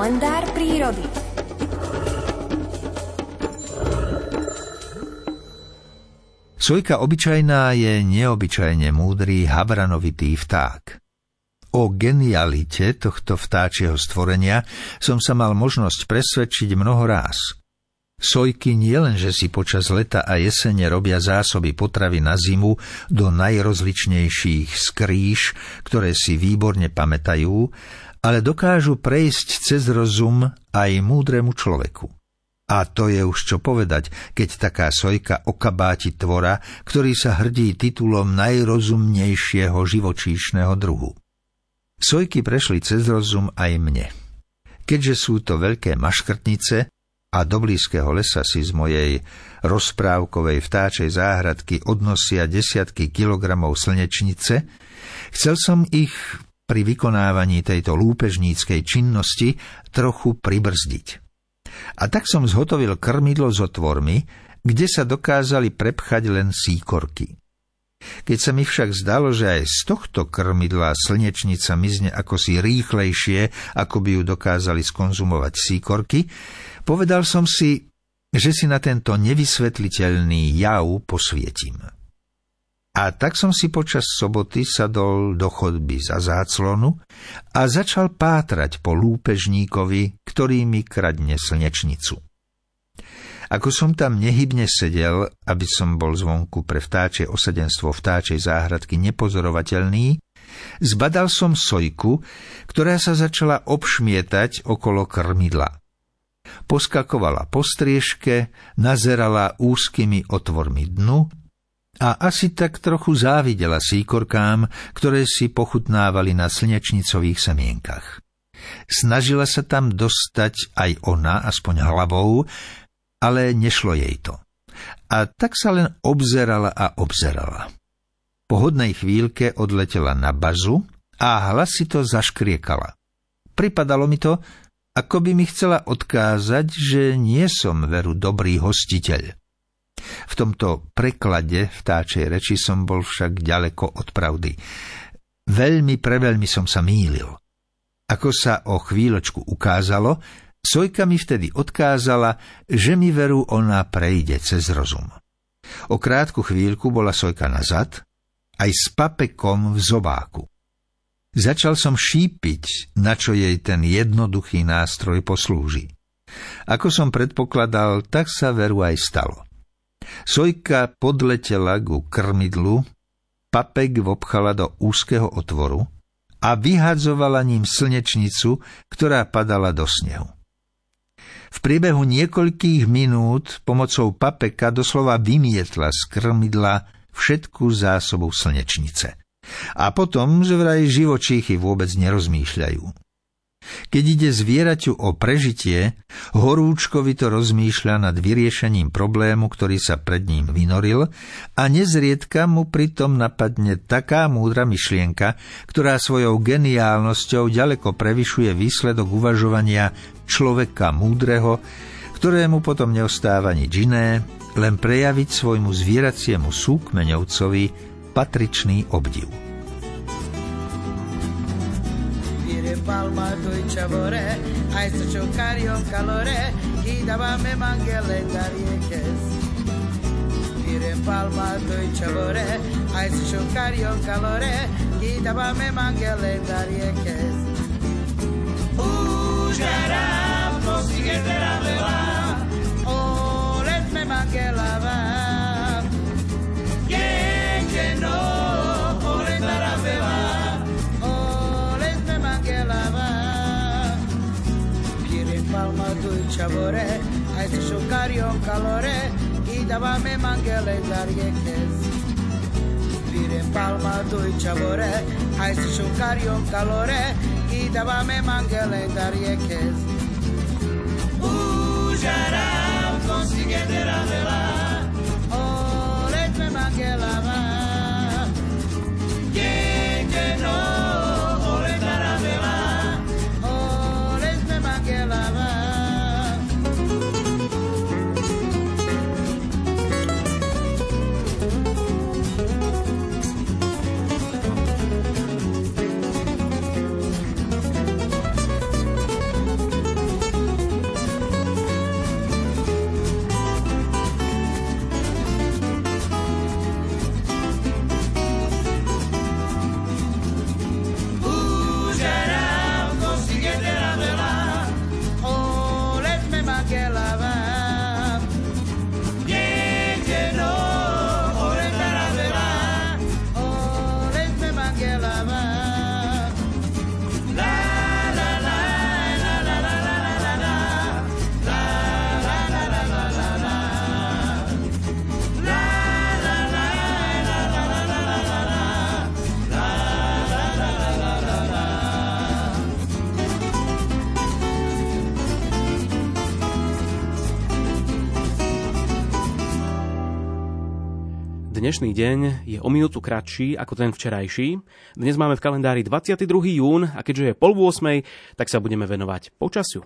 Kalendár prírody. Sojka obyčajná je neobyčajne múdry, habranovitý vták. O genialite tohto vtáčieho stvorenia som sa mal možnosť presvedčiť mnoho ráz. Sojky nielenže si počas leta a jesene robia zásoby potravy na zimu do najrozličnejších skrýš, ktoré si výborne pamätajú, ale dokážu prejsť cez rozum aj múdremu človeku. A to je už čo povedať, keď taká sojka okabáti tvora, ktorý sa hrdí titulom najrozumnejšieho živočíšneho druhu. Sojky prešli cez rozum aj mne. Keďže sú to veľké maškrtnice a do blízkeho lesa si z mojej rozprávkovej vtáčej záhradky odnosia desiatky kilogramov slnečnice, chcel som ich pri vykonávaní tejto lúpežníckej činnosti trochu pribrzdiť. A tak som zhotovil krmidlo s otvormi, kde sa dokázali prepchať len síkorky. Keď sa mi však zdalo, že aj z tohto krmidla slnečnica mizne ako si rýchlejšie, ako by ju dokázali skonzumovať síkorky, povedal som si, že si na tento nevysvetliteľný jav posvietim. A tak som si počas soboty sadol do chodby za záclonu a začal pátrať po lúpežníkovi, ktorý mi kradne slnečnicu. Ako som tam nehybne sedel, aby som bol zvonku pre vtáčie osadenstvo vtáčej záhradky nepozorovateľný, zbadal som sojku, ktorá sa začala obšmietať okolo krmidla. Poskakovala po striežke, nazerala úzkými otvormi dnu a asi tak trochu závidela síkorkám, ktoré si pochutnávali na slnečnicových semienkach. Snažila sa tam dostať aj ona, aspoň hlavou, ale nešlo jej to. A tak sa len obzerala a obzerala. Po hodnej chvíľke odletela na bazu a hlasito zaškriekala. Pripadalo mi to, ako by mi chcela odkázať, že nie som veru dobrý hostiteľ. V tomto preklade vtáčej reči som bol však ďaleko od pravdy. Veľmi preveľmi som sa mýlil. Ako sa o chvíľočku ukázalo, Sojka mi vtedy odkázala, že mi veru ona prejde cez rozum. O krátku chvíľku bola Sojka nazad, aj s papekom v zobáku. Začal som šípiť, na čo jej ten jednoduchý nástroj poslúži. Ako som predpokladal, tak sa veru aj stalo. Sojka podletela ku krmidlu, papek vopchala do úzkeho otvoru a vyhadzovala ním slnečnicu, ktorá padala do snehu. V priebehu niekoľkých minút pomocou papeka doslova vymietla z krmidla všetku zásobu slnečnice. A potom, že vraj živočíchy vôbec nerozmýšľajú. Keď ide zvieraťu o prežitie, horúčkovi to rozmýšľa nad vyriešením problému, ktorý sa pred ním vynoril a nezriedka mu pritom napadne taká múdra myšlienka, ktorá svojou geniálnosťou ďaleko prevyšuje výsledok uvažovania človeka múdreho, ktorému potom neostáva nič iné, len prejaviť svojmu zvieraciemu súkmeňovcovi patričný obdiv. Palma doi chavore ai so chocari o calore chi dava me manghele dariekes Dire palma doi chavore ai so chocari o calore chi dava me manghele dariekes Ujara posigue de la vela Oh let me manghela va chavore, ai si scioccario calore, chi dava me manghele d'arie ches. Pire palma tu chavore, ai si scioccario calore, chi dava me manghele d'arie Dnešný deň je o minútu kratší ako ten včerajší. Dnes máme v kalendári 22. jún a keďže je pol 8, tak sa budeme venovať počasiu.